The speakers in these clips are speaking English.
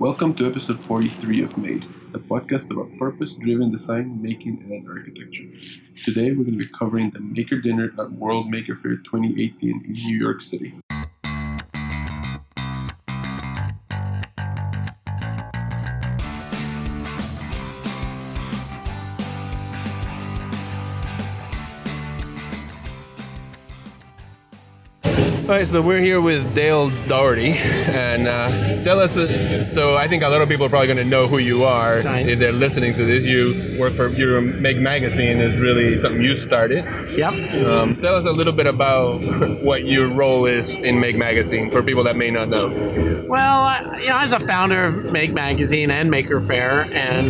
Welcome to episode 43 of Made, a podcast about purpose driven design, making, and architecture. Today we're going to be covering the Maker Dinner at World Maker Faire 2018 in New York City. All right, so we're here with Dale Dougherty, and uh, tell us. Uh, so I think a lot of people are probably going to know who you are Fine. if they're listening to this. You work for your Make Magazine is really something you started. Yep. Um, tell us a little bit about what your role is in Make Magazine for people that may not know. Well, I, you know, as a founder of Make Magazine and Maker Faire, and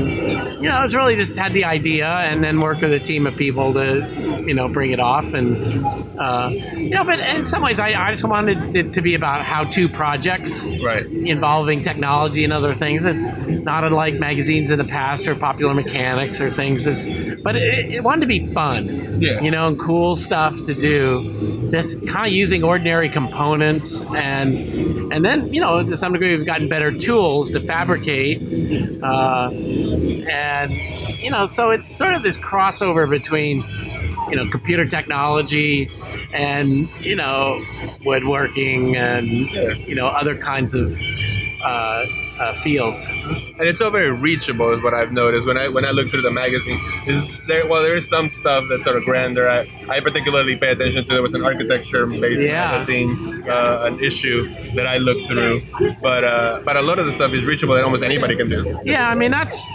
you know, it's really just had the idea and then worked with a team of people to, you know, bring it off. And uh, you know, but in some ways, I, I just wanted it to be about how-to projects Right. involving technology and other things. It's not unlike magazines in the past or popular mechanics or things. It's, but it, it wanted to be fun, Yeah. you know, and cool stuff to do. Just kind of using ordinary components and and then you know to some degree we've gotten better tools to fabricate, uh, and you know so it's sort of this crossover between you know computer technology and you know woodworking and you know other kinds of uh, uh, fields. And it's all very reachable, is what I've noticed when I when I look through the magazine. Is there? Well, there is some stuff that's sort of grander. I, I particularly pay attention to. There was an architecture-based Yeah. magazine, uh, an issue that I looked through. But uh, but a lot of the stuff is reachable that almost anybody can do. Yeah, I mean that's.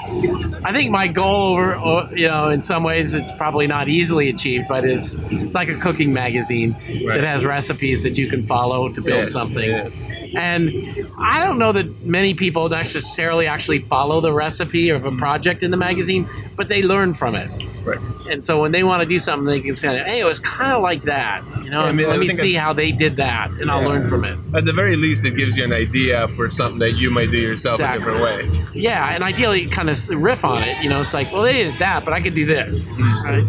I think my goal, over you know, in some ways it's probably not easily achieved, but is it's like a cooking magazine Right. that has recipes that you can follow to build Yeah, something. yeah. And I don't know that many people necessarily actually follow the recipe of a mm. project in the magazine, but they learn from it. Right. And so when they want to do something, they can say, "Hey, it was kind of like that," you know. Yeah, I mean, let I me see I- how they did that, and I'll learn from it. At the very least, it gives you an idea for something that you might do yourself Exactly. a different way. Yeah, and ideally, kind of riff on it. You know, it's like, well, they did that, but I could do this, mm. right?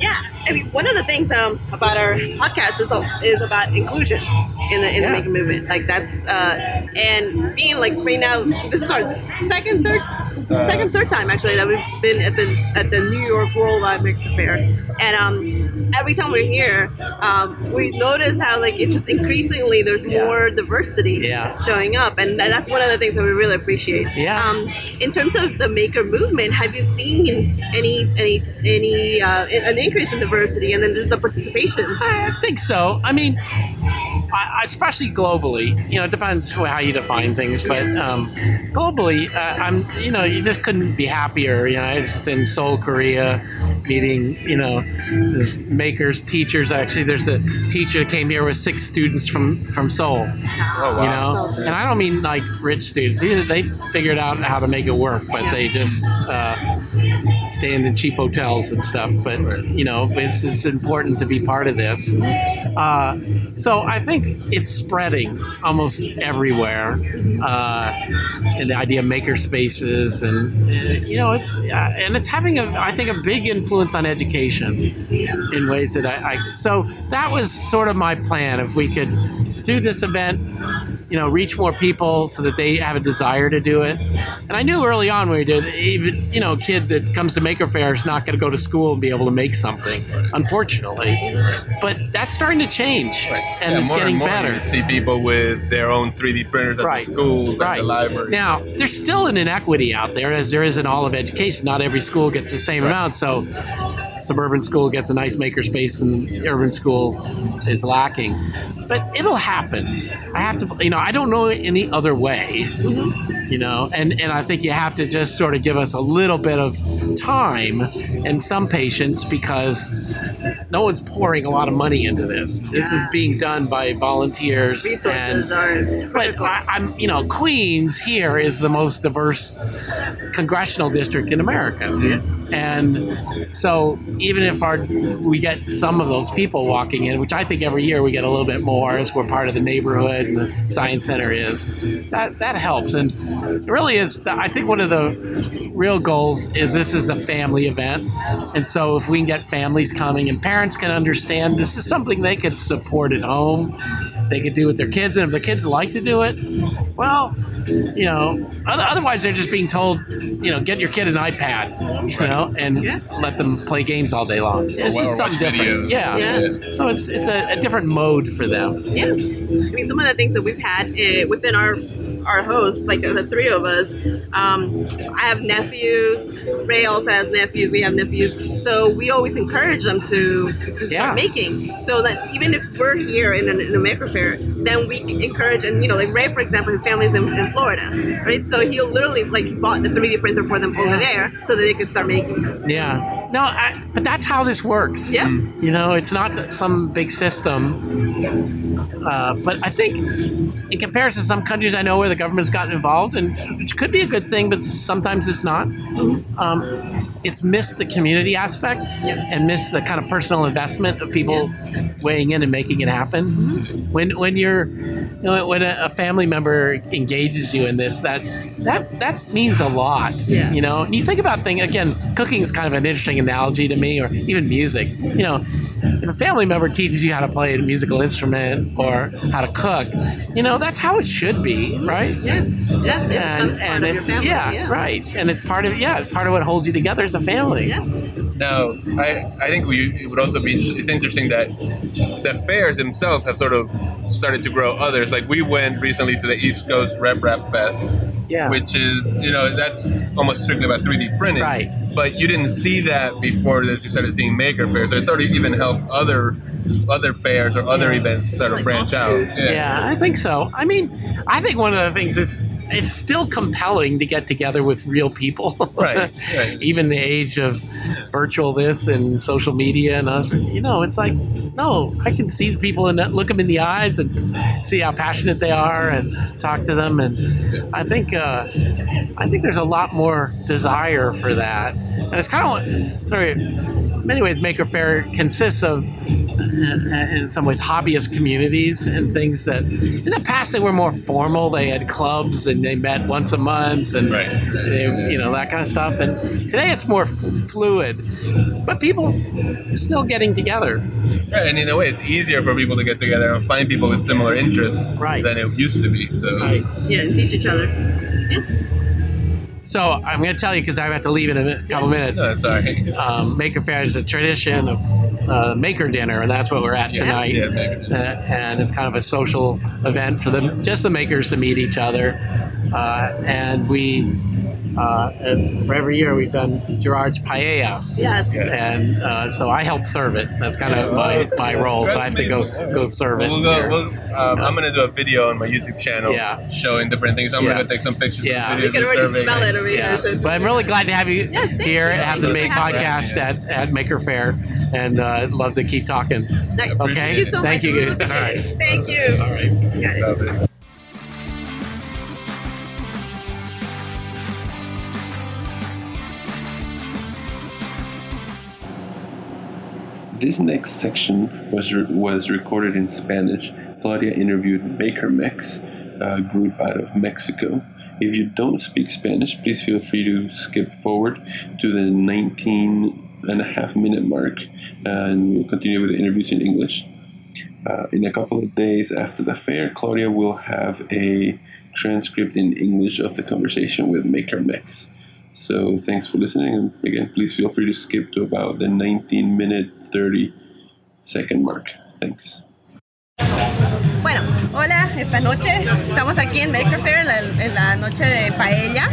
Yeah, I mean, one of the things um, about our podcast is is about inclusion in the in Yeah. the making movement. Like that's uh, and being like right now, this is our second, third, second, third time actually that we've been at the at the New York Worldwide Maker Faire, and um, every time we're here, um, we notice how like it's just increasingly there's Yeah. more diversity Yeah. showing up, and that's one of the things that we really appreciate. Yeah. Um, in terms of the maker movement, have you seen any any any uh, an increase in diversity and then just the participation? I think so. I mean, I, especially globally, you know, it depends how you define things, but um, globally, uh, I'm, you know, you just couldn't be happier. You know, I was in Seoul, Korea, meeting, you know, there's makers, teachers. Actually, there's a teacher that came here with six students from from Seoul. Oh wow. You know, and I don't mean like rich students. Are- They figured out how to make it work, but they just uh, staying in cheap hotels and stuff. But you know, it's, it's important to be part of this. Uh, so I think it's spreading almost everywhere. Uh, and the idea of maker spaces, and uh, you know, it's uh, and it's having a I think a big influence on education in ways that I, I so that was sort of my plan. If we could do this event you know, reach more people so that they have a desire to do it. And I knew early on when we did, even you know, a kid that comes to Maker Faire is not going to go to school and be able to make something, unfortunately. But that's starting to change, and Yeah, it's getting and better. You see people with their own 3D printers at Right. the schools Right. and the libraries. Now, there's still an inequity out there, as there is in all of education. Not every school gets the same amount. So, suburban school gets a nice makerspace, and urban school is lacking. But it'll happen. I have to, you know, I don't know any other way. Mm-hmm. You know, and and I think you have to just sort of give us a little bit of time and some patience because no one's pouring a lot of money into this. This is being done by volunteers and Resources are but critical. I, I'm, you know, Queens here is the most diverse congressional district in America, and so even if our we get some of those people walking in, which I think every year we get a little bit more as we're part of the neighborhood and the science center is, that that helps, and it really is. I think one of the real goals is this is a family event, and so if we can get families coming and parents can understand this is something they could support at home they could do with their kids, and if the kids like to do it, well, you know, otherwise they're just being told, you know, get your kid an iPad, you know, and Yeah. let them play games all day long. This or is something different. videos. Yeah. Yeah. So it's it's a, a different mode for them. Yeah, I mean, some of the things that we've had uh, within our our hosts, like the three of us, um, I have nephews. Ray also has nephews. We have nephews, so we always encourage them to to start making. So that even if we're here in a, in a maker fair, then we encourage. And you know, like Ray, for example, his family's in, in Florida, right? So he'll literally like he bought the 3D printer for them over there so that they could start making. Yeah. No, I, but that's how this works. Yeah. You know, it's not some big system. Uh, but I think, in comparison to some countries I know where the government's gotten involved, and which could be a good thing, but sometimes it's not. Um, it's missed the community aspect and missed the kind of personal investment of people weighing in and making it happen. Mm-hmm. When when you're, you know, when a, family member engages you in this, that that that means a lot. Yeah. You know, and you think about things again. Cooking is kind of an interesting analogy to me, or even music. You know, if a family member teaches you how to play a musical instrument or how to cook, you know, that's how it should be, right? Yeah, yeah, it becomes part and of it- your family. yeah, right. And it's part of yeah, part of what holds you together as a family. Yeah. Now, I, I think we, it would also be it's interesting that the fairs themselves have sort of started to grow others. Like we went recently to the East Coast RepRap Fest, Yeah. which is you know that's almost strictly about 3D printing. Right. But you didn't see that before that you started seeing maker fairs. So it's already even helped other other fairs or other Yeah. events sort of Like branch out. offshoots. Yeah, I think so. I mean, I think one of the things is it's still compelling to get together with real people. Right, right. Even the age of virtual this and social media and other, you know, it's like, no, I can see the people and look them in the eyes and see how passionate they are and talk to them. And I think, uh, I think there's a lot more desire for that. And it's kind of sorry, in many ways, Maker Faire consists of, uh, in some ways, hobbyist communities and things that in the past they were more formal. They had clubs and they met once a month and Right. they, you know that kind of stuff. And today it's more f- fluid, but people are still getting together. Right, and in a way, it's easier for people to get together and find people with similar interests Right. than it used to be. So, Yeah, and teach each other. Yeah. So I'm going to tell you because I have to leave in a couple minutes. no, sorry. Um, Maker Faire is a tradition of uh, Maker Dinner, and that's what we're at tonight. yeah, Maker uh, and it's kind of a social event for them, just the makers to meet each other. Uh, and we, uh, and for every year, we've done Gerard's Paella, Yes. and uh, so I help serve it. That's kind of my, my role. So I have to go go serve it. We'll go, we'll, um, I'm gonna do a video on my YouTube channel Yeah. showing different things. I'm Yeah. gonna take some pictures. Yeah. and We videos can of already surveying. smell it over yeah, here. but I'm really glad to have you Yeah, here you. and have the Thank you Make podcast at, at Maker Faire, and uh, I'd love to keep talking. Okay. Thank Okay. you so Thank much. you. All All right. Thank you. All right. This next section was re- was recorded in Spanish. Claudia interviewed MakerMex, a group out of Mexico. If you don't speak Spanish, please feel free to skip forward to the 19 and a half minute mark, and we'll continue with the interviews in English. Uh, in a couple of days after the fair, Claudia will have a transcript in English of the conversation with MakerMex. So thanks for listening, and again, please feel free to skip to about the 19 minute 30 second mark. Thanks. Bueno, hola, esta noche estamos aquí en Maker Fair en la, en la noche de paella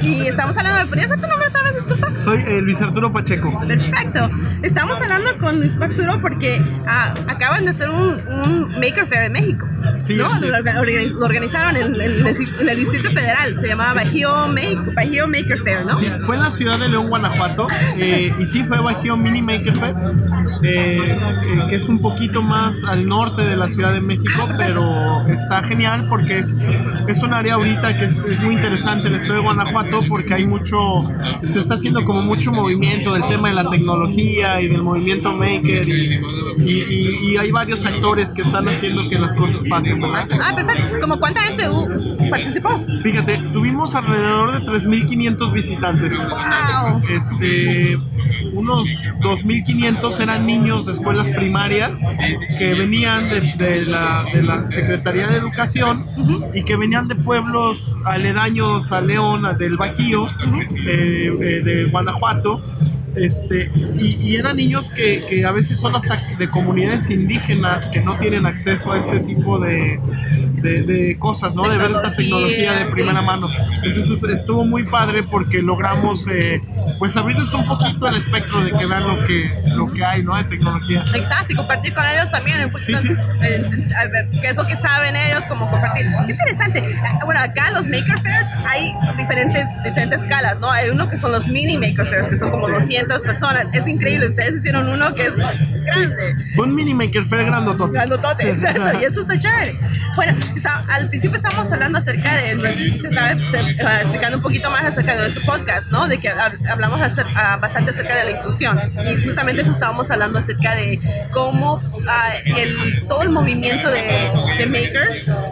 y estamos hablando, ¿me podrías dar tu nombre otra vez, disculpa? Soy eh, Luis Arturo Pacheco. Perfecto. Estamos hablando con Luis Arturo porque ah, acaban de hacer un, un Maker Fair en México. Sí, ¿no? Lo, organizaron en, en el, en el Distrito Federal. Se llamaba Bajío, Make- Bajío Maker Fair, ¿no? Sí, fue en la ciudad de León, Guanajuato, eh, y sí fue Bajío Mini Maker Fair, eh, eh, que es un poquito más al norte de la Ciudad de México, pero está genial porque es, es un área ahorita que es, es muy interesante el estado de Guanajuato porque hay mucho, se está haciendo como mucho movimiento del tema de la tecnología y del movimiento maker y, y- y- y hay varios actores que están haciendo que las cosas pasen, ¿verdad? Ah, perfecto. ¿Como cuánta gente participó? Fíjate, tuvimos alrededor de 3.500 visitantes. Wow. Este, unos 2.500 eran niños de escuelas primarias que venían de, de la, de la Secretaría de Educación y que venían de pueblos aledaños a León, del Bajío, eh, eh, de Guanajuato. Este, y, y eran niños que, que a veces son hasta de comunidades indígenas que no tienen acceso a este tipo de, de, de cosas, ¿no? De ver esta tecnología de primera sí. mano. Entonces estuvo muy padre porque logramos eh, pues abrirles un poquito el espectro de que vean lo que, lo que hay, ¿no? De tecnología. Exacto, y compartir con ellos también poquito, Sí, sí. eh, a ver, qué es lo que saben ellos, como compartir. Qué interesante. Ah, Bueno, acá los Maker Fairs hay diferentes, diferentes escalas, ¿no? Hay uno que son los mini Maker Fairs, que son como 200 personas. Es increíble, ustedes hicieron uno que es grande. Un mini maker fair grandotote. Grandotote, exacto, y eso está chévere. Bueno, está- al principio estábamos hablando acerca de, te estaba eh, explicando un poquito más acerca de nuestro podcast, ¿no? De que hab- hablamos acer- ah, bastante acerca de la inclusión y justamente eso estábamos hablando acerca de cómo ah, el, todo el movimiento de, de Maker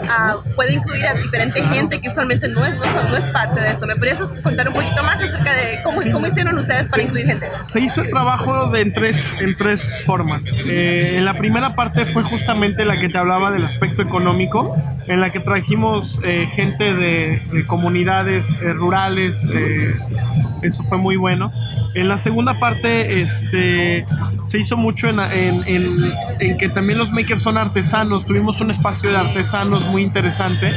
ah, puede incluir a diferente gente que usualmente no es, no, no es parte de esto. ¿Me podrías contar un poquito más acerca de cómo, cómo hicieron ustedes para incluir gente? Se hizo el trabajo de en tres, en tres formas. Eh, en la primera parte fue justamente la que te hablaba del aspecto económico, en la que trajimos eh, gente de, de comunidades eh, rurales, eh, eso fue muy bueno. En la segunda parte este, se hizo mucho en, en- en- en que también los makers son artesanos, tuvimos un espacio de artesanos muy interesante.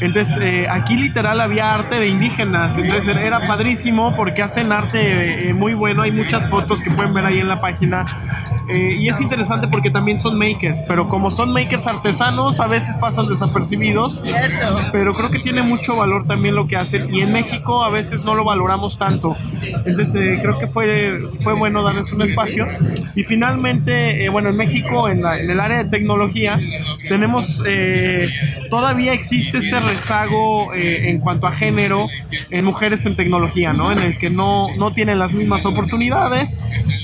Entonces, eh, aquí literal había arte de indígenas. Entonces, era padrísimo porque hacen arte eh, muy bueno. Hay muchas fotos que pueden ver ahí en la página. Eh, y es interesante porque también son makers. Pero como son makers artesanos, a veces pasan desapercibidos. Cierto. Pero creo que tiene mucho valor también lo que hacen. Y en México a veces no lo valoramos tanto. Entonces, eh, creo que fue, fue bueno darles un espacio. Y finalmente, eh, bueno, en México, en, la- en el área de tecnología, tenemos, eh, todavía existe este rezago eh, en cuanto a género en mujeres en tecnología, ¿no? En el que no, no tienen las mismas oportunidades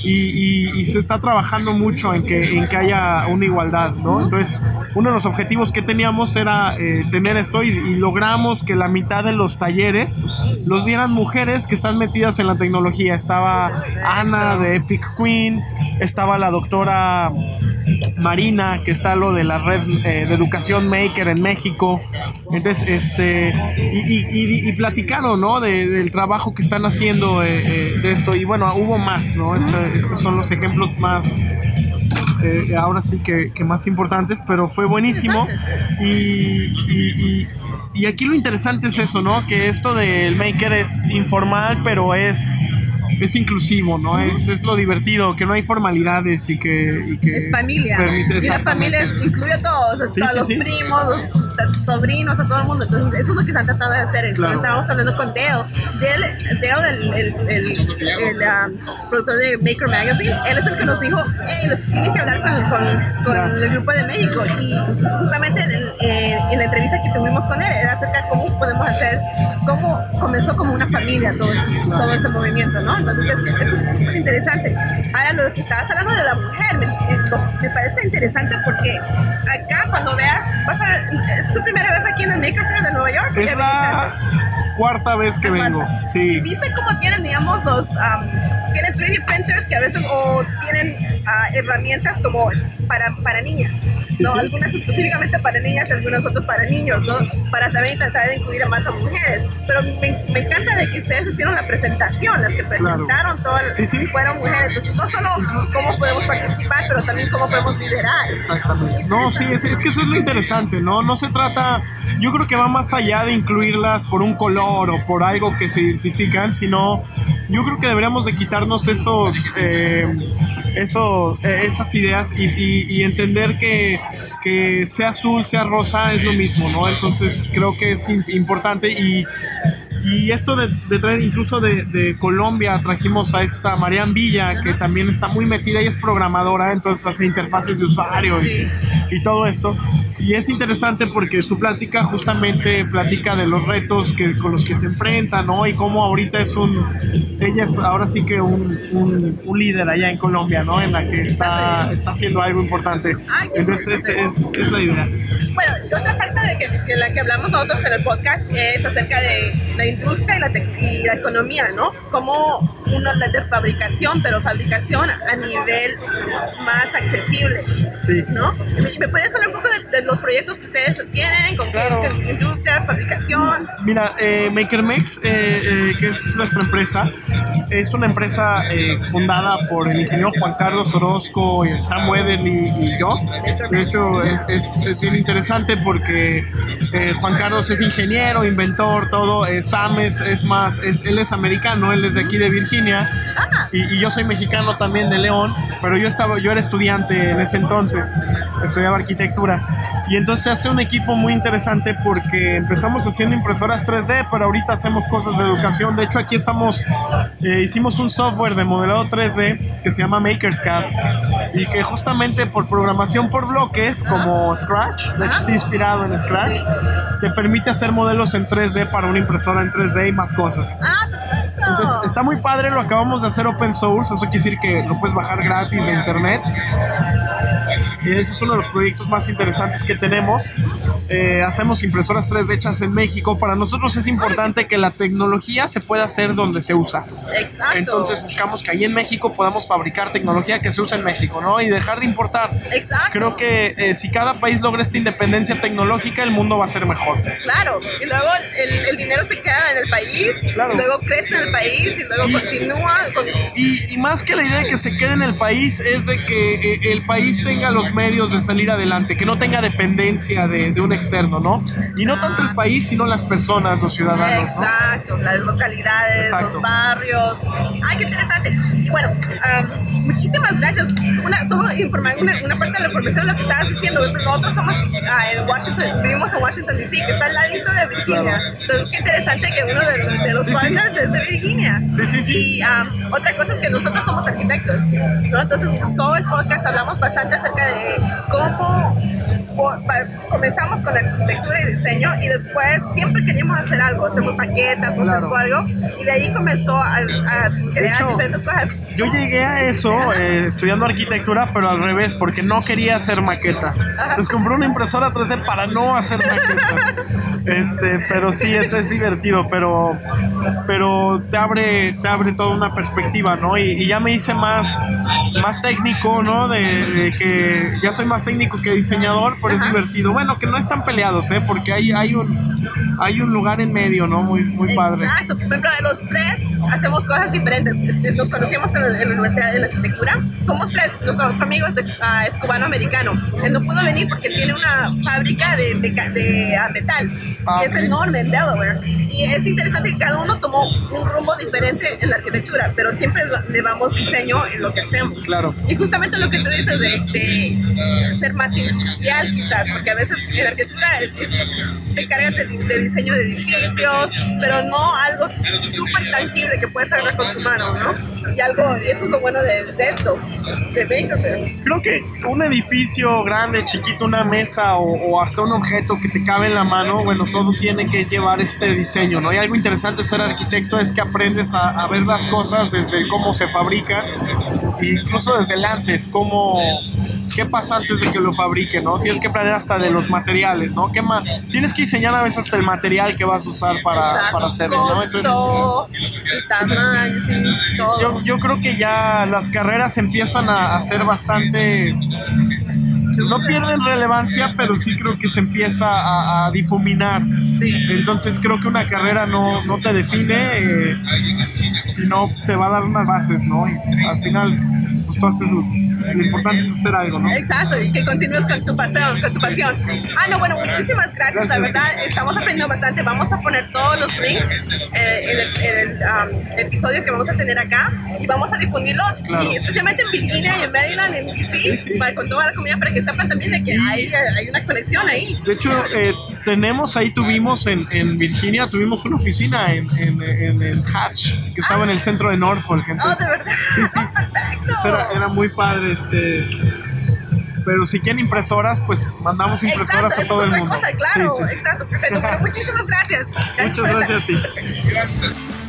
y, y- y se está trabajando mucho en que, en que haya una igualdad, ¿no? Entonces, uno de los objetivos que teníamos era eh, tener esto y, y logramos que la mitad de los talleres los dieran mujeres que están metidas en la tecnología. Estaba Ana de Epic Queen, estaba la doctora Marina, que está lo de la red eh, de educación Maker en México. Entonces, este, y, y- y- y platicaron, ¿no? De- del trabajo que están haciendo eh, eh, de esto. Y bueno, hubo más, ¿no? Este- estos son los ejemplos más, eh, ahora sí que, que más importantes, pero fue buenísimo. Y, y- y- y aquí lo interesante es eso, ¿no? Que esto del maker es informal, pero es, es inclusivo, ¿no? Es, es lo divertido, que no hay formalidades y que... y que Es familia. permite- y la familia incluye a todos, a Sí, sí, los sí. primos, los t- sobrinos, a todo el mundo. Entonces, eso es lo que están tratando de hacer. Claro. estábamos hablando con Dale. Dale, Dale el, el, el, el, um, productor de Maker Magazine, él es el que nos dijo, hey, les tienen que hablar con, con, con Claro. el grupo de México. Y justamente en, eh, en la entrevista que tuvimos con él, era acerca de cómo podemos hacer, cómo comenzó como una familia todo este, todo este movimiento, ¿no? Entonces, es- eso es súper interesante. Ahora, lo que estabas hablando de la mujer, me, eh, me parece interesante porque acá cuando veas, vas a es tu primera vez aquí en el Maker Fair de Nueva York. ¿o ya Es la? Cuarta vez que vengo, cuarta. sí. ¿Viste cómo tienen, digamos, los, um, tienen 3D printers que a veces, o tienen ah, herramientas como para, para niñas, Sí, ¿no? sí. Algunas específicamente para niñas algunas otras para niños, ¿no? Para también tratar de incluir a más a mujeres. Pero me, me encanta de que ustedes hicieron la presentación, las que presentaron todas las sí. fueron mujeres. Entonces, no solo cómo podemos participar, pero también cómo podemos liderar. Exactamente. No, sí, es, es que eso es lo interesante, ¿no? No se trata, yo creo que va más allá de incluirlas por un color o por algo que se identifican, sino yo creo que deberíamos de quitarnos esos, eh, eso, eh, esas ideas y, y- entender que, que sea azul, sea rosa, es lo mismo, ¿no? Entonces creo que es im- importante y, y esto de, de traer incluso de, de Colombia, trajimos a esta Marian Villa, que también está muy metida, ella es programadora, entonces hace interfaces de usuario y, y todo esto. Y es interesante porque su plática justamente platica de los retos que, con los que se enfrenta, ¿no? Y cómo ahorita es un, ella es ahora sí que un, un, un líder allá en Colombia, ¿no? En la que está, está haciendo algo importante. Entonces es, es, es la idea. Bueno, y otra parte de que, que la que hablamos nosotros en el podcast es acerca de la industria y la, y la economía, ¿no? Cómo uno de fabricación, pero fabricación a nivel más accesible, Sí. ¿no? ¿Me, puedes hablar un poco de, de los proyectos que ustedes tienen, con Claro. qué, industria, fabricación? Mira, eh, MakerMex, eh, eh, que es nuestra empresa, es una empresa eh, fundada por el ingeniero Juan Carlos Orozco, eh, Sam Weatherly y yo. De hecho, eh, es, es bien interesante porque Juan Carlos es ingeniero, inventor, todo. Sam es, es más, es, él es americano, él es de aquí de Virginia. Y, y yo soy mexicano también de León, pero yo estaba, yo era estudiante en ese entonces, estudiaba arquitectura. Y entonces hace un equipo muy interesante porque empezamos haciendo impresoras 3D, pero ahorita hacemos cosas de educación. De hecho, aquí estamos, eh, hicimos un software de modelado 3D que se llama MakersCAD y que justamente por programación por bloques, como Scratch, de hecho está inspirado en Scratch, te permite hacer modelos en 3D para una impresora en 3D y más cosas. Ah. Entonces está muy padre, lo acabamos de hacer open source, eso quiere decir que lo puedes bajar gratis de internet. Y ese es uno de los proyectos más interesantes que tenemos. Eh, hacemos impresoras 3D hechas en México. Para nosotros es importante que la tecnología se pueda hacer donde se usa. Exacto. Entonces buscamos que ahí en México podamos fabricar tecnología que se usa en México, ¿no? Y dejar de importar. Exacto. Creo que eh, si cada país logra esta independencia tecnológica, el mundo va a ser mejor. Claro, y luego el, el dinero se queda en el país, Claro. luego crece en el país y luego Y- continúa con... Y, y más que la idea de que se quede en el país es de que eh, el país tenga los medios de salir adelante, que no tenga dependencia de, de un externo, ¿no? Y no tanto el país, sino las personas, los ciudadanos, ¿no? Exacto, las localidades, Exacto. los barrios. Ay, qué interesante. Y bueno, am, muchísimas gracias. Una, solo una, una parte de la información de lo que estabas diciendo. Nosotros somos ah, en Washington, vivimos en Washington DC, que está al ladito de Virginia. Claro. Entonces, qué interesante que uno de, los- de los Sí, sí. partners es de Virginia. Sí, sí, sí. Y am, otra cosa es que nosotros somos arquitectos, ¿no? Entonces, todo el podcast hablamos bastante acerca de cómo comenzamos con arquitectura y diseño y después siempre queríamos hacer algo, hacemos maquetas, Claro. algo y de ahí comenzó a, a crear hecho, diferentes cosas. Yo llegué a eso eh, estudiando arquitectura, pero al revés, porque no quería hacer maquetas. Entonces compré una impresora 3D para no hacer maquetas. Este, pero sí, es, es divertido, pero, pero te abre, te abre toda una perspectiva, ¿no? Y, y ya me hice más, más técnico, ¿no? De, de que ya soy más técnico que diseñador, pero es Ajá. divertido. Bueno, que no están peleados, ¿eh? Porque hay, hay, un, hay un lugar en medio, ¿no? Muy, muy padre. Exacto. Por ejemplo, los tres hacemos cosas diferentes. Nos conocimos en, la- en la Universidad de la Arquitectura. Somos tres. Nuestro otro amigo es, de- ah, es cubano-americano. Él no pudo venir porque tiene una fábrica de, de, de, ah, metal. Ah, y es ok. enorme en Delaware. Y es interesante que cada uno tomó un rumbo diferente en la arquitectura, pero siempre le damos diseño en lo que hacemos. Claro. Y justamente lo que tú dices de, de ser más industrial quizás, porque a veces en la arquitectura eh, te cargas de, de diseño de edificios, pero no algo súper tangible que puedes hacer con tu mano, ¿no? Y algo, y eso es lo bueno de, de esto, de Bakerfield. Creo que un edificio grande, chiquito, una mesa o, o hasta un objeto que te cabe en la mano, bueno, todo tiene que llevar este diseño, ¿no? Y algo interesante de ser arquitecto es que aprendes a, a ver las cosas desde cómo se fabrican, incluso desde el antes, cómo, qué pasa antes de que lo fabriquen, ¿no? Tienes que planear hasta de los materiales, ¿no? ¿Qué ma- Tienes que diseñar a veces hasta el material que vas a usar para, Exacto. para hacerlo, ¿no? Entonces, el tamaño, sí, todo. yo, yo creo que ya las carreras empiezan a, a ser bastante no pierden relevancia pero sí creo que se empieza a, a difuminar sí. entonces creo que una carrera no, no te define eh, sino te va a dar unas bases no y al final pues tú haces lo, importante es hacer algo no Exacto, y que continúes con tu pasión, con tu pasión. Ah, no, bueno, muchísimas gracias, la Gracias. verdad, estamos aprendiendo bastante. Vamos a poner todos los links eh, en el, en el, um, episodio que vamos a tener acá y vamos a difundirlo, Claro. y especialmente en Virginia y en Maryland, en DC, Sí, sí. para- con toda la comunidad, para que sepan también de que hay, hay una conexión ahí. de hecho, eh, tenemos ahí, tuvimos en, en Virginia, tuvimos una oficina en, en, en, Hatch, que estaba en el centro de Norfolk. Oh, Entonces, de verdad. Sí, sí. Oh, perfecto. Era, era muy padre, este. Pero si quieren impresoras, pues mandamos impresoras Exacto, a todo el mundo. cosa, claro, Sí, sí. exacto, perfecto. Bueno, muchísimas gracias. Muchas por gracias a ti. Ahí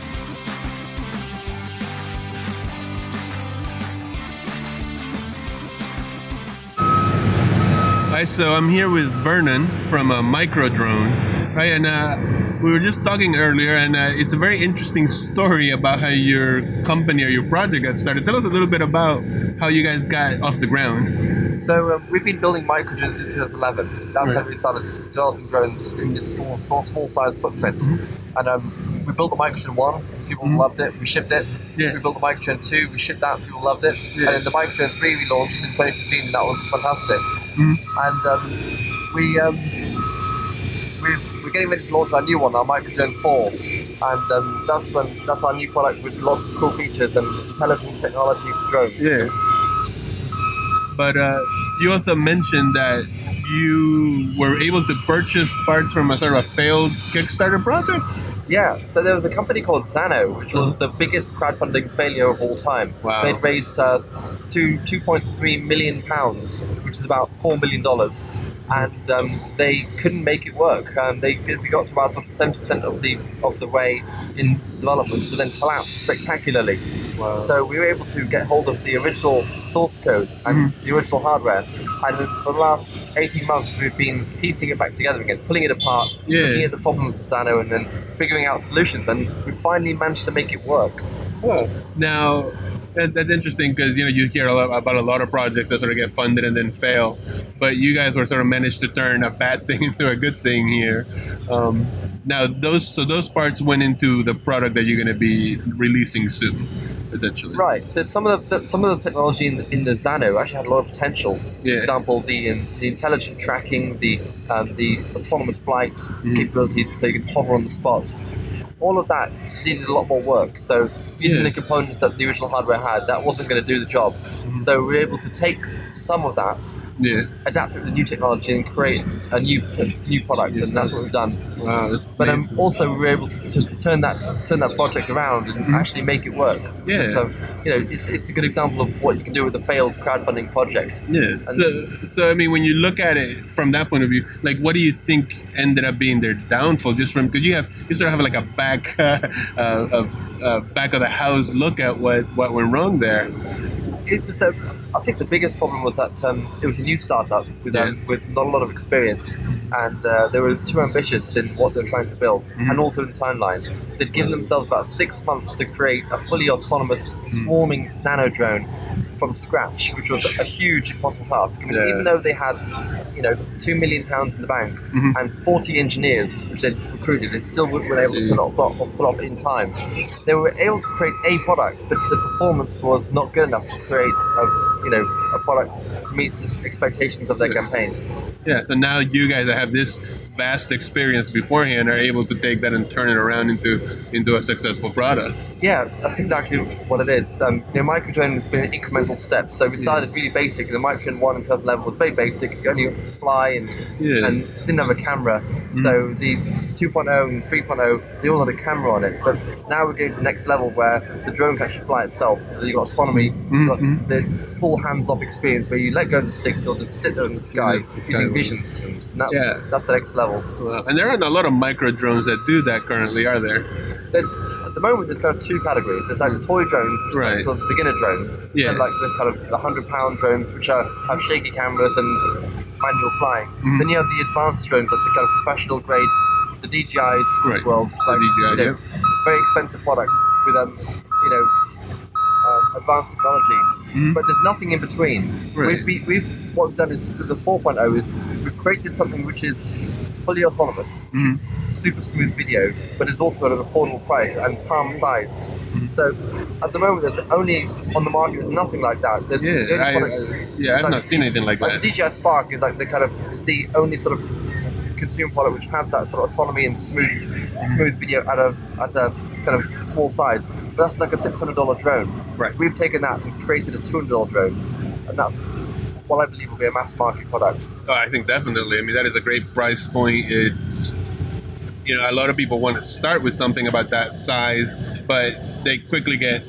so I'm here with Vernon from a micro drone, right, and uh, we were just talking earlier, and uh, it's a very interesting story about how your company or your project got started. Tell us a little bit about how you guys got off the ground. So um, we've been building micro drones since 2011. That's Right. when we started developing drones in this small, small, size footprint. Mm-hmm. And um, we built the Microdrone 1, people Mhm. loved it, we shipped it. Yeah. We built the Microdrone 2, we shipped that, people loved it. Yeah. And then the Microdrone 3 we launched in 2015, and that was fantastic. Mhm. And um, we, um, we've, we're getting ready to launch our new one, our Microdrone 4. And um, that's when that's our new product with lots of cool features and intelligent technology for drones. Yeah. But uh, you also mentioned that you were able to purchase parts from a sort of a failed Kickstarter project. Yeah, so there was a company called Zano, which was the biggest crowdfunding failure of all time. Wow. They'd raised uh, two, 2.3 million pounds, which is about $4 million. And um, they couldn't make it work. Um, they, they got to about some 70% of the, of the way in development, but then collapsed spectacularly. So we were able to get hold of the original source code and the original hardware. And for the last 18 months, we've been piecing it back together again, pulling it apart, Yeah. looking at the problems with Zano, and then figuring out solutions. And we finally managed to make it work. Now, that, that's interesting because you know you hear a lot about a lot of projects that sort of get funded and then fail, but you guys were sort of managed to turn a bad thing into a good thing here. Um, now, those so those parts went into the product that you're going to be releasing soon, essentially. Right. So some of the, some of the technology in the, in the Zano actually had a lot of potential. Yeah. For example, the um, the intelligent tracking, the um, the autonomous flight Mm-hmm. capability, so you can hover on the spot. All of that needed a lot more work. So using Yeah. the components that the original hardware had, that wasn't going to do the job. Mm-hmm. So we were able to take some of that, Yeah. adapt it to the new technology, and create a new new product. And that's what we've done. Wow. But um, also we were able to, to turn that turn that project around and actually make it work. Mm-hmm. Yeah. So you know, it's, it's a good example of what you can do with a failed crowdfunding project. Yeah. So, so I mean, when you look at it from that point of view, like, what do you think ended up being their downfall? Just from because you have you sort of have like a back, uh, uh, uh, back of the house look at what what went wrong there. It was. Um, I think the biggest problem was that um, it was a new startup with um, with not a lot of experience, and uh, they were too ambitious in what they were trying to build, Mm-hmm. and also in the timeline. They'd given themselves about six months to create a fully autonomous Mm-hmm. swarming nano drone from scratch, which was a huge impossible task. I mean, Yeah. even though they had, you know, two million pounds in the bank Mhm. and 40 engineers, which they'd recruited, they still weren't able to pull off, pull off in time. They were able to create a product, but the performance was not good enough to create a, you know, a product to meet the expectations of their campaign. Yeah. So now you guys have this vast experience beforehand are able to take that and turn it around into into a successful product. Yeah, that's exactly what it is. Um, you know, has been incremental steps. So we started really basic. The microdrone one and in 2011 was very basic. You only fly and Yeah. and didn't have a camera. So the 2.0 and 3.0 they all had a camera on it. But now we're going to the next level where the drone can actually fly itself. You've got autonomy, you've got Mhm. the full hands-off experience where you let go of the sticks, it'll just sit there in the sky Yeah, using vision systems. And that's Yeah. that's the next level. Well, and there aren't a lot of micro drones that do that currently, are there? There's at the moment there's kind of two categories. There's like the toy drones, which Right. like sort of the beginner drones, Yeah. and like the kind of the hundred pound drones, which are have shaky cameras and manual flying. Mhm. Then you have the advanced drones, like the kind of professional grade, the DJIs Right. world, which like DJI, you know, very expensive products with um, you know, advanced technology. Mhm. But there's nothing in between. Right. We've, we, we've what we've done is the 4.0 is we've created something which is fully autonomous, Mhm. s- super smooth video, but it's also at an affordable price and palm sized. Mm-hmm. So at the moment, there's only on the market. There's nothing like that. There's Yeah, the only I, product- I- yeah, I've like not seen anything like like that. the DJI Spark is like the kind of the only sort of consumer product which has that sort of autonomy and smooth smooth video at a at a kind of small size. But that's like a six hundred dollar drone. Right. We've taken that and created a two hundred dollar drone, and that's what I believe will be a mass market product. Oh, I think definitely. I mean, that is a great price point. It, you know, a lot of people want to start with something about that size, but they quickly get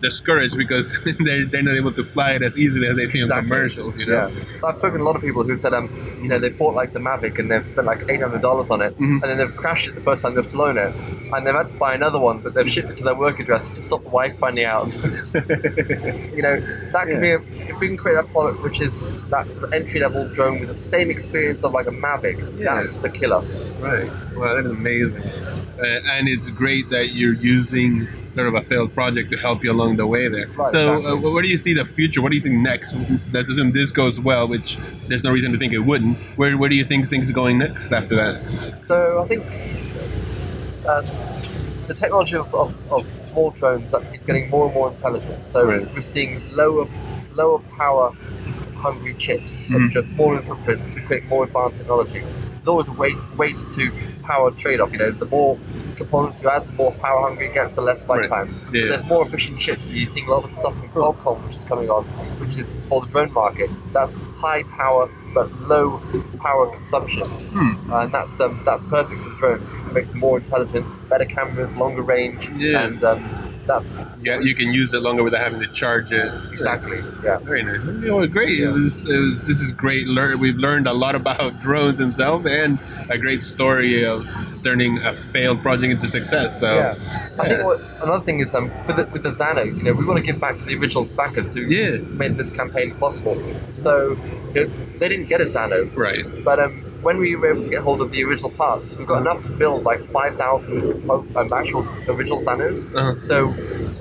discouraged because they're, they're not able to fly it as easily as they see in Exactly. commercials. You know. Yeah. So I've spoken to a lot of people who said, um, you know, they bought like the Mavic and they've spent like eight hundred dollars on it, Mhm. and then they've crashed it the first time they've flown it, and they've had to buy another one, but they've shipped it to their work address to stop the wife finding out. you know, that could be a, if we can create a product which is that sort of entry level drone with the same experience of like a Mavic, Yeah. that's the killer. Right. Well, that is amazing. Uh, and it's great that you're using sort of a failed project to help you along the way there. Right, so, exactly. uh, where do you see the future? What do you think next? Let's assume this goes well, which there's no reason to think it wouldn't. Where, where do you think things are going next after that? So I think um, the technology of, of, of small drones is getting more and more intelligent. So Right. we're seeing lower lower power hungry chips, Mhm. which are smaller in footprints to create more advanced technology. There's always a weight weight to power trade off. You know, the more components you add, the more power hungry it gets, the less flight Right. time. Yeah. There's more efficient chips. You're seeing a lot of stuff from Qualcomm, which is coming on, which is for the drone market. That's high power but low power consumption, Hmm. and that's um, that's perfect for the drones because it makes them more intelligent, better cameras, longer range, Yeah. and um, Yeah, you can use it longer without having to charge it. exactly yeah. Very nice. You know, great. Was, it was, this is great. Learn, we've learned a lot about drones themselves and a great story of turning a failed project into success. So, Yeah. I yeah. think what, another thing is um, for the, with the Zano, you know, we want to give back to the original backers who Yeah. made this campaign possible. So you know, they didn't get a Zano, right. but um, when we were able to get hold of the original parts, we've got enough to build like 5,000 um, actual original Zanos. Uh-huh. So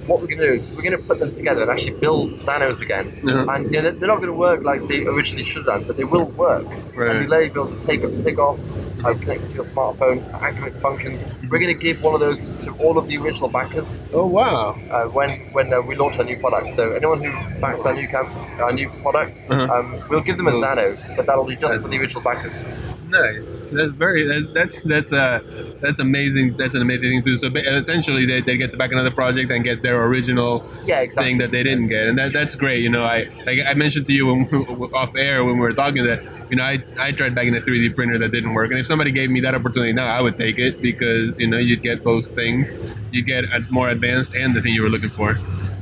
what we're going to do is we're going to put them together and actually build Zanos again. Uh-huh. And you know, they're, they're not going to work like they originally should have done, but they will work. Right. And you'll be able to take, take off, uh, connect to your smartphone, activate the functions. We're going to give one of those to all of the original backers Oh, wow. uh, when when uh, we launch our new product. So anyone who backs our new camp, our new product, Uh-huh. um, we'll give them a Zano, but that'll be just for the original backers. Nice. That's very. That, that's that's uh that's amazing. That's an amazing thing too. So essentially, they, they get to back another project and get their original Yeah, exactly. thing that they didn't get, and that that's great. You know, I like I mentioned to you when, off air when we were talking that you know I I tried backing a 3D printer that didn't work, and if somebody gave me that opportunity now, I would take it because you know you'd get both things, you get a more advanced and the thing you were looking for.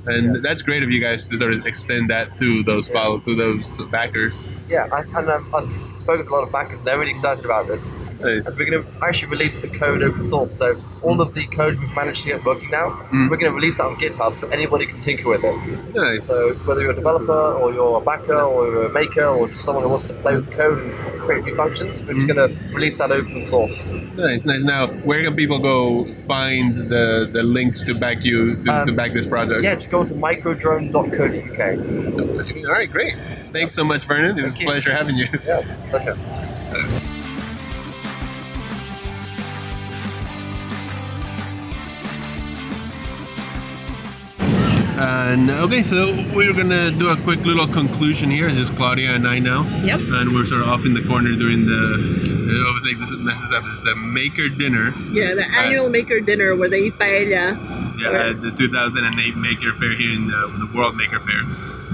And that's great of you guys to sort of extend that to those follow to those backers. Yeah, and, and um, spoken to a lot of backers, and they're really excited about this. Nice. And we're going to actually release the code open source. So all of the code we've managed to get working now, Mm. we're going to release that on GitHub, so anybody can tinker with it. Nice. So whether you're a developer or you're a backer or you're a maker or just someone who wants to play with the code and create new functions, we're just Mm. going to release that open source. Nice, nice. Now, where can people go find the, the links to back you to, to Um, back this project? Yeah, just go to microdrone.co.uk. All right, great. Thanks so much, Vernon. It was a Thank you. pleasure having you. Yeah, pleasure. And okay, so we're gonna do a quick little conclusion here. It's just Claudia and I now, Yep. and we're sort of off in the corner during the. I think this messes up. This is the maker dinner. Yeah, the uh, annual maker dinner where they eat paella Yeah, at the 2008 Maker Faire here in the, the World Maker Faire.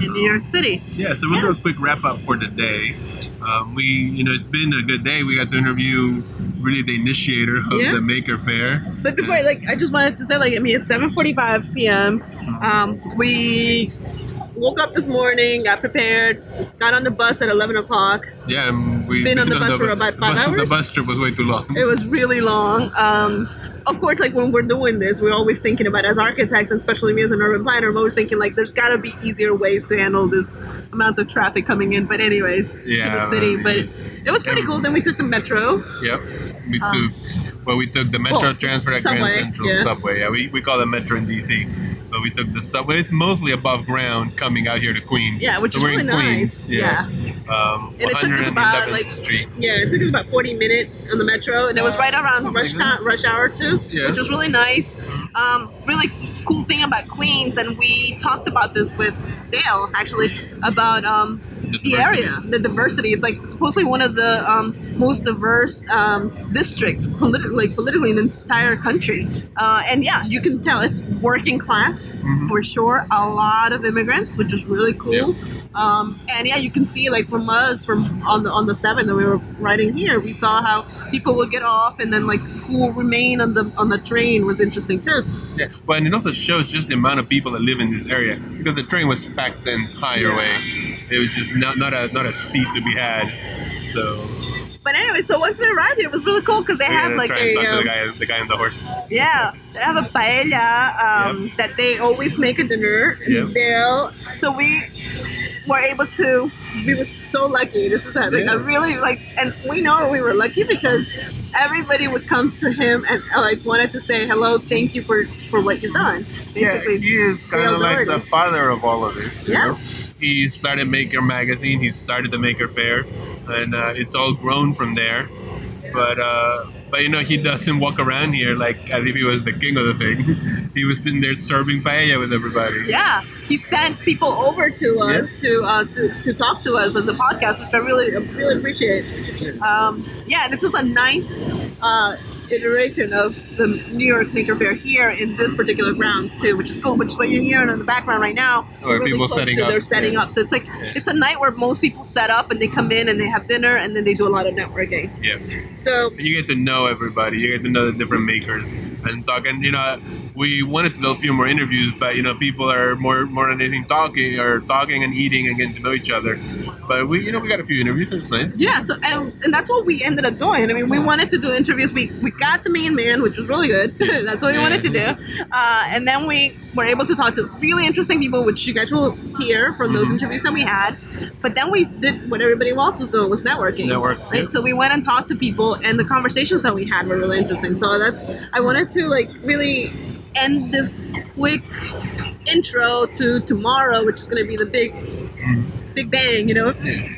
In New York City. Yeah, so we'll do a quick wrap up for today. Um, we, you know, it's been a good day. We got to interview really the initiator of Yeah. the Maker Faire. But before, like, I just wanted to say, like, I mean, it's 7:45 p.m. Um, we woke up this morning, got prepared, got on the bus at 11 o'clock. Yeah, and we Been on the bus for about five bus- The bus trip was way too long. It was really long. Um, of course, like when we're doing this, we're always thinking about as architects, and especially me as an urban planner, I'm always thinking like there's got to be easier ways to handle this amount of traffic coming in. But anyways, Yeah, to the city. I But it was pretty cool. Then we took the metro. Yep. We Um, took well, we took the Metro well, transfer at subway, Grand Central yeah. subway. Yeah, we, we call it Metro in DC, but we took the subway. It's mostly above ground coming out here to Queens. Yeah, which So is really in nice. Queens, Yeah. Um, And it took us about, like- Street. Yeah, it took us about 40 minutes on the metro, and it was right around Oh, rush time, rush hour too, Yeah. which was really nice. Um, really cool thing about Queens, and we talked about this with Dale actually about um, the area, the diversity. It's like supposedly one of the um, most diverse um, districts, politi- like politically in the entire country. Uh, and yeah, you can tell it's working class Mhm. for sure. A lot of immigrants, which is really cool. Um, and yeah, you can see like from us from on the on the seven that we were riding here, we saw how people would get off and then like who will remain on the on the train was interesting too. Yeah, well, and it also shows just the amount of people that live in this area because the train was packed the entire Yeah. way. It was just not not a not a seat to be had. So But anyway, so once we arrived here, it was really cool because they have like a um, the guy the guy on the horse. Yeah, they have a paella um, that they always make a dinner. Yep. so we were able to. We were so lucky. This is like Yeah. a really like, and we know we were lucky because everybody would come to him and like wanted to say hello, thank you for for what you've done. Yeah, he is kind of like the father of all of this. Yeah. know? He started Maker Magazine. He started the Maker Faire, and uh, it's all grown from there. But uh, but you know he doesn't walk around here like as if he was the king of the thing. he was sitting there serving paella with everybody. Yeah, he sent people over to us to, uh, to to talk to us on the podcast, which I really really appreciate. Um, yeah, this is a ninth uh, iteration of the New York Maker Faire here in this particular grounds too, which is cool. Which is what you're hearing in the background right now. Oh, or Really people setting up. They're setting Yeah. up, so it's like it's a night where most people set up and they come in and they have dinner and then they do a lot of networking. Yeah. So you get to know everybody. You get to know the different makers and talk. And you know, we wanted to do a few more interviews, but you know, people are more more than anything talking or talking and eating and getting to know each other. But we, you know, we got a few interviews. It's nice. Yeah, so and, and that's what we ended up doing. I mean, we wanted to do interviews. We we got the main man, which was really good. that's what we wanted to do. Uh, and then we were able to talk to really interesting people, which you guys will hear from those mm-hmm. interviews that we had. But then we did what everybody else was doing was networking. Network, right? yeah. So we went and talked to people, and the conversations that we had were really interesting. So that's I wanted to like really end this quick intro to tomorrow, which is going to be the big. Mm-hmm. Big bang, you know.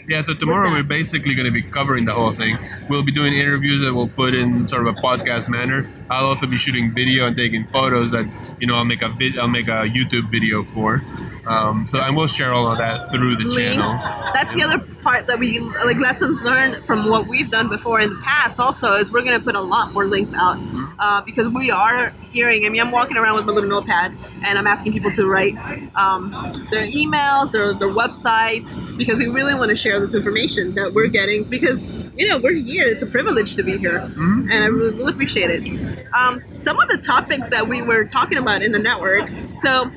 Yeah, so tomorrow we're basically going to be covering the whole thing. We'll be doing interviews that we'll put in sort of a podcast manner. I'll also be shooting video and taking photos that you know I'll make a vid- I'll make a YouTube video for. Um, so and we'll share all of that through the channel. links. That's the other part that we like lessons learned from what we've done before in the past. Also, is we're gonna put a lot more links out uh, because we are hearing. I mean, I'm walking around with my little notepad and I'm asking people to write um, their emails, their their websites, because we really want to share this information that we're getting because you know we're here. It's a privilege to be here, and I really, really appreciate it. Um, some of the topics that we were talking about in the network. So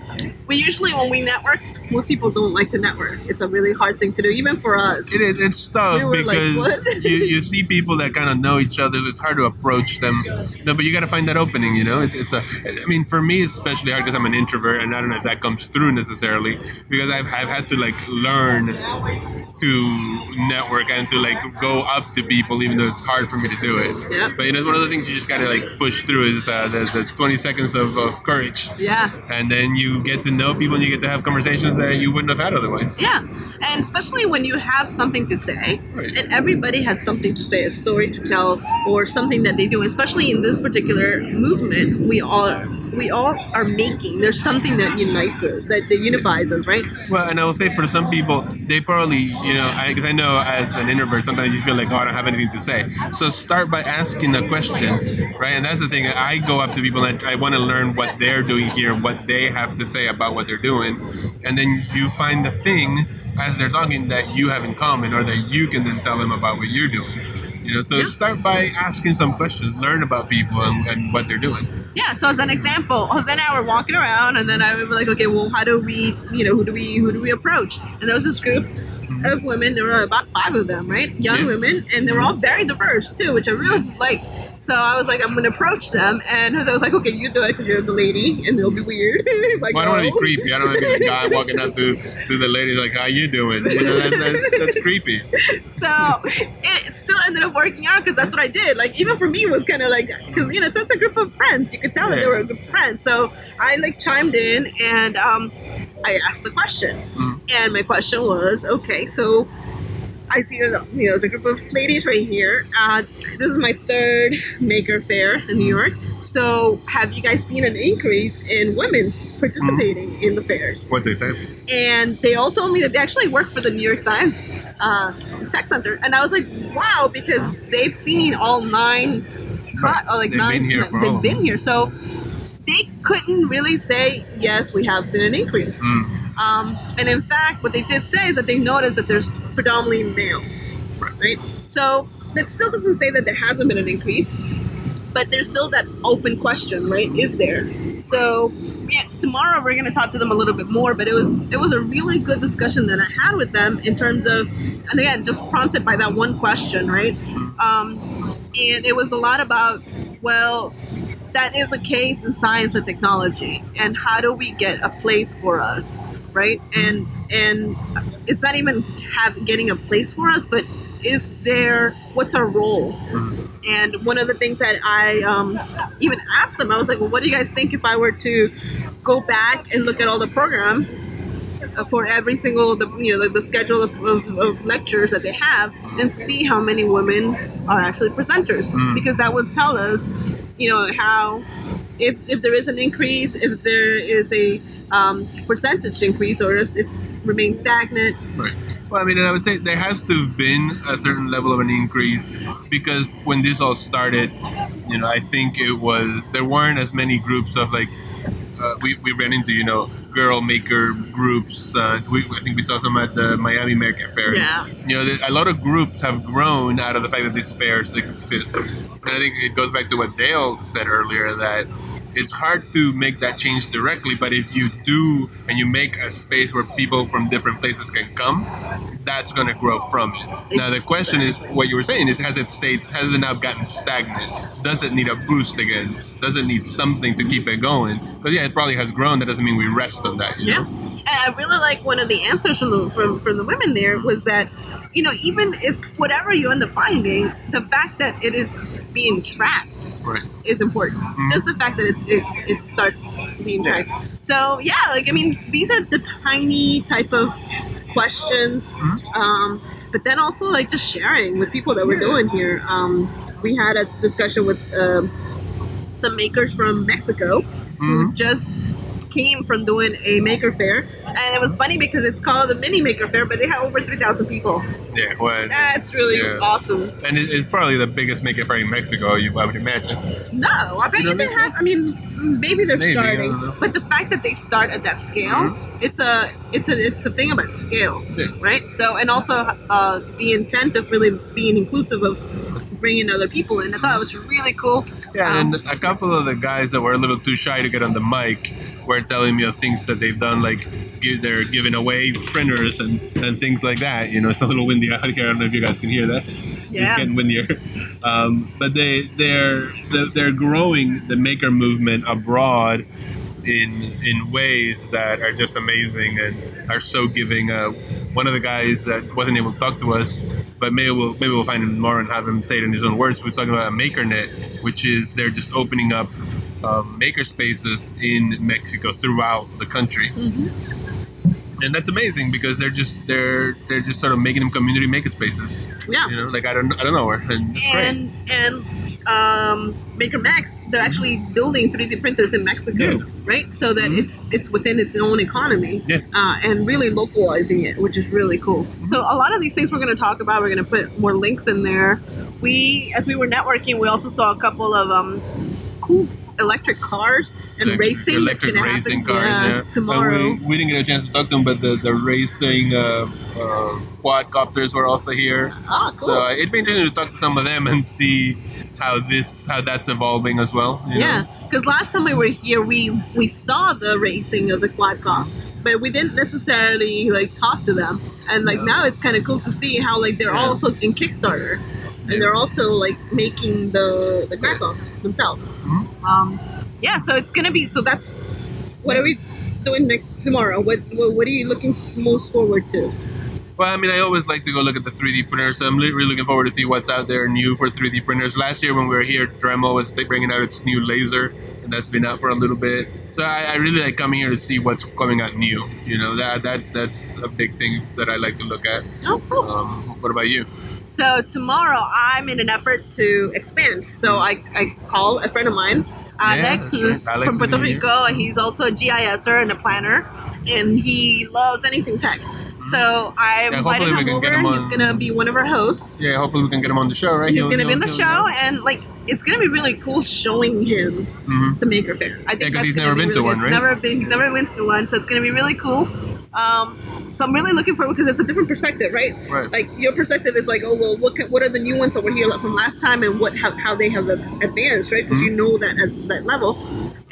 we usually when we network, most people don't like to network. It's a really hard thing to do, even for us. It is. It's tough We were like, because you, you see people that kind of know each other. It's hard to approach them. No, but you got to find that opening. You know, it, it's a. I mean, for me, it's especially hard because I'm an introvert, and I don't know if that comes through necessarily because I've, I've had to like learn to network and to like go up to people, even though it's hard for me to do it. Yeah. But you know, it's one of the things you just got to like push through is the, the, the 20 seconds of, of courage. Yeah. And then you get to know people and you get to have conversations that you wouldn't have had otherwise. Yeah, and especially when you have something to say, Right. and everybody has something to say, a story to tell, or something that they do. Especially in this particular movement, we all we all are making. There's something that unites us, that, that unifies us, right? Well, and I will say for some people, they probably, you know, because I, know as an introvert, sometimes you feel like, oh, I don't have anything to say. So start by asking a question, right? And that's the thing. I go up to people and I, I want to learn what they're doing here, what they have to say about what they're doing. And then you find the thing as they're talking that you have in common or that you can then tell them about what you're doing. You know, so Yeah. start by asking some questions, learn about people and, and what they're doing. Yeah. So as an example, Jose and I were walking around, and then I was like, okay, well, how do we, you know, who do we, who do we approach? And there was this group mm-hmm. of women. There were about five of them, right? Young Yeah. women, and they were all very diverse too, which I really like. So I was like, I'm gonna approach them, and Jose was like, okay, you do it because you're the lady, and it'll be weird. like, Well, I don't want to be creepy. I don't want to be the guy walking up to, to the lady like, "How you doing?" You know, that's, that's, that's creepy. so it still ended up working out because that's what I did. Like even for me, it was kind of like because you know it's, a group of friends. You could tell that they were a good friend. So I like chimed in and um, I asked the question, Mm. and my question was, okay, so. I see there's a, you know, there's a group of ladies right here. Uh, this is my third Maker Faire in New York. So, have you guys seen an increase in women participating in the fairs? What they say? and they all told me that they actually work for the New York Science uh, Tech Center, and I was like, wow, because they've seen all nine, Right. or like They've nine, been here for all they've been here, so they couldn't really say yes, we have seen an increase. Mm. Um, and in fact, what they did say is that they noticed that there's predominantly males, right? So that still doesn't say that there hasn't been an increase, but there's still that open question, right? Is there? So yeah, tomorrow we're going to talk to them a little bit more, but it was it was a really good discussion that I had with them in terms of, and again, just prompted by that one question, right? Um, and it was a lot about, well, that is a case in science and technology, and how do we get a place for us, right? And and it's not even have getting a place for us, but is there what's our role? And one of the things that I um, even asked them, I was like, well, what do you guys think if I were to go back and look at all the programs uh, for every single, the, you know, the, the schedule of, of, of lectures that they have and see how many women are actually presenters? Because that would tell us, you know, how, if, if there is an increase, if there is a um, percentage increase or if it's remained stagnant. Right. Well, I mean, and I would say there has to have been a certain level of an increase because when this all started, you know, I think it was there weren't as many groups of like uh, we, we ran into, you know, girl maker groups. Uh, we, I think we saw some at the Miami American Fair. Yeah. You know, a lot of groups have grown out of the fact that these fairs exist. And I think it goes back to what Dale said earlier that it's hard to make that change directly, but if you do and you make a space where people from different places can come, that's going to grow from it. Now the question is, what you were saying is, has it stayed? Has it now gotten stagnant? Does it need a boost again? Does it need something to keep it going? Because yeah, it probably has grown. That doesn't mean we rest on that. You Yeah. know? And I really like one of the answers from the from, from the women there was that, you know, even if whatever you end up finding, the fact that it is being tracked Right. is important. Just the fact that it, it, it starts being Yeah. tracked. So yeah, like I mean, these are the tiny type of questions, um, but then also like just sharing with people that we're doing here. Um, we had a discussion with um, some makers from Mexico who just came from doing a maker fair, and it was funny because it's called a mini maker fair, but they had over three thousand people. Yeah. Well, That's really Yeah. awesome. and it's probably the biggest maker fair in Mexico. You, I would imagine. No, I bet You you, don't they have. I mean, maybe they're Maybe, starting, but the fact that they start at that scale, mm-hmm. It's a it's a it's a thing about scale, Yeah. right? So, and also uh, the intent of really being inclusive of bringing other people in. I thought it was really cool. Yeah, Um, and a couple of the guys that were a little too shy to get on the mic were telling me of things that they've done, like give, they're giving away printers and, and things like that. You know, it's a little windy out here. I don't know if you guys can hear that. Yeah. It's getting windier. Um, but they they're they're- they're growing the maker movement abroad in in ways that are just amazing and are so giving. Uh, one of the guys that wasn't able to talk to us, but maybe we'll maybe we'll find him more and have him say it in his own words. Was talking about MakerNet, which is they're just opening up um, maker spaces in Mexico throughout the country. And that's amazing because they're just they're they're just sort of making them community maker spaces, Yeah. you know, like I don't I don't know where, and it's great. and and um, MakerMex, they're actually building 3D printers in Mexico, Yeah. right? So that it's it's within its own economy, Yeah. uh, and really localizing it, which is really cool. So a lot of these things we're going to talk about. We're going to put more links in there. We, as we were networking, we also saw a couple of um, cool electric cars and Elec- racing. electric that's gonna racing happen, cars. yeah, Yeah, tomorrow. We, we didn't get a chance to talk to them, but the the racing uh, uh, quadcopters were also here. Ah, cool. So uh, it'd be interesting to talk to some of them and see how this how that's evolving as well. Yeah, because last time we were here, we we saw the racing of the quad cops, but we didn't necessarily like talk to them. And like now, it's kind of cool to see how like they're Yeah. also in Kickstarter, and they're also like making the the quad cops themselves. Mm-hmm. Um, yeah, so it's gonna be so that's what are we doing next tomorrow? What what, what are you looking most forward to? Well, I mean, I always like to go look at the 3D printers. So I'm really looking forward to see what's out there new for 3D printers. Last year when we were here, Dremel was bringing out its new laser, and that's been out for a little bit. So I, I really like coming here to see what's coming out new. You know, that that that's a big thing that I like to look at. Oh, cool. Um, what about you? So tomorrow, I'm in an effort to expand. So I, I call a friend of mine, Alex, Yeah, who's Alex from Puerto. Rico, and he's also a GISer and a planner, and he loves anything tech. So I Yeah, invited hopefully we him can over. get him He's gonna be one of our hosts. Yeah, hopefully we can get him on the show, right? He's gonna be in the show, and like it's gonna be really cool showing him mm-hmm. the Maker Faire. I think Yeah, 'cause that's he's never be been to really- one, it's right? Never been, he's never been to one, so it's gonna be really cool. Um, so I'm really looking forward because it's a different perspective, right? Right. Like your perspective is like, oh well, what can, what are the new ones that were here from last time, and what how, how they have advanced, right? Because you know that at that level.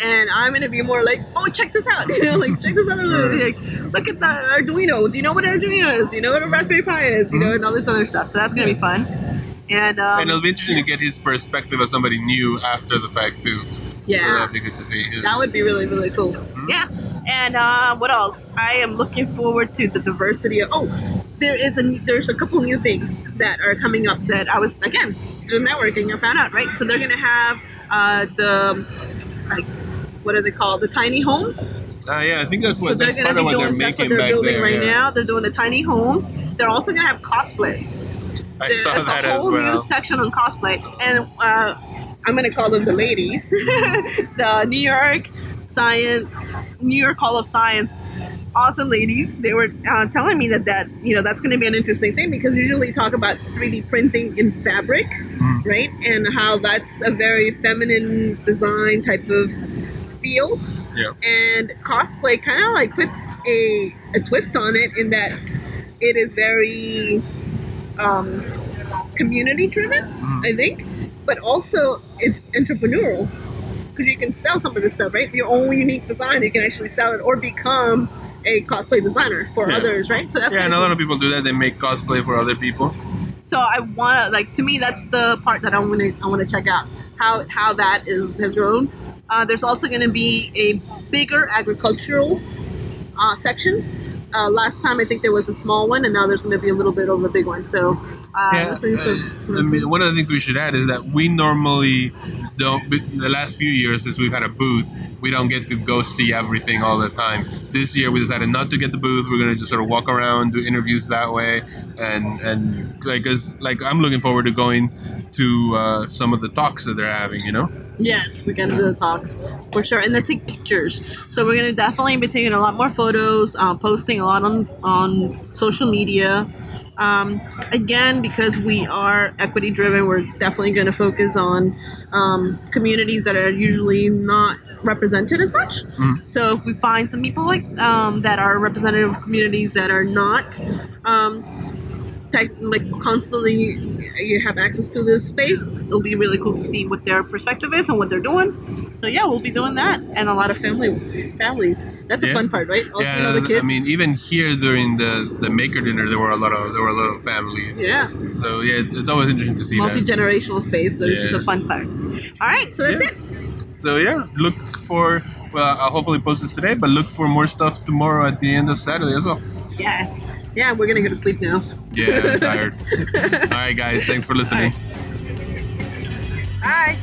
And I'm gonna be more like, oh, check this out, you know, like check this out, like look at the Arduino. Do you know what Arduino is? Do you know what a Raspberry Pi is? You know, and all this other stuff. So that's gonna be fun. And um, and it'll be interesting to get his perspective as somebody new after the fact too. So yeah, that'd be good to see. Yeah. that would be really really cool. Yeah. And uh, what else? I am looking forward to the diversity of. Oh, there is a there's a couple new things that are coming up that I was again through networking I found out right. So they're gonna have uh, the like what are they called? The tiny homes. Ah, yeah, I think that's what they're that's part of what they're doing. That's what they're back building there. right yeah. now. They're doing the tiny homes. They're also gonna have cosplay. I saw There's that a as whole well. new section on cosplay, and uh, I'm gonna call them the ladies. the New York Science, New York Hall of Science, awesome ladies. They were uh, telling me that that you know that's gonna be an interesting thing because usually talk about 3D printing in fabric, Mm. right, and how that's a very feminine design type of field. Yeah. And cosplay kind of like puts a, a twist on it in that it is very um, community driven, Mhm. I think, but also it's entrepreneurial because you can sell some of this stuff, right? Your own unique design, you can actually sell it or become a cosplay designer for Yeah. others, right? So that's Yeah, and a lot of people do that. They make cosplay for other people. So I want to like to me that's the part that I want to I want to check out how how that is has grown. Uh, there's also going to be a bigger agricultural uh, section. Uh, last time I think there was a small one, and now there's going to be a little bit of a big one. So uh, yeah, to- I mean, one of the things we should add is that we normally don't. The last few years, since we've had a booth, we don't get to go see everything all the time. This year, we decided not to get the booth. We're gonna just sort of walk around, do interviews that way, and and like, cause like I'm looking forward to going to uh, some of the talks that they're having. You know. Yes, we're gonna do the talks for sure, and then take pictures. So we're gonna definitely be taking a lot more photos, uh, posting a lot on on social media. Um, again, because we are equity driven, we're definitely going to focus on um, communities that are usually not represented as much. Mm. So if we find some people like um, that are representative of communities that are not um, tech, like constantly you have access to this space, it'll be really cool to see what their perspective is and what they're doing. So yeah, we'll be doing that, and a lot of family families. That's a Yeah. fun part, right? Also, yeah, the kids. I mean, even here during the the maker dinner, there were a lot of there were a lot of families. yeah, So yeah, it's always interesting to see multi that. generational space. So this is a fun part. All right, so that's Yeah. it. So yeah, look for. Well, I'll hopefully post this today, but look for more stuff tomorrow at the end of Saturday as well. Yeah, yeah, we're gonna go to sleep now. Yeah, I'm tired. All right, guys, thanks for listening. Bye.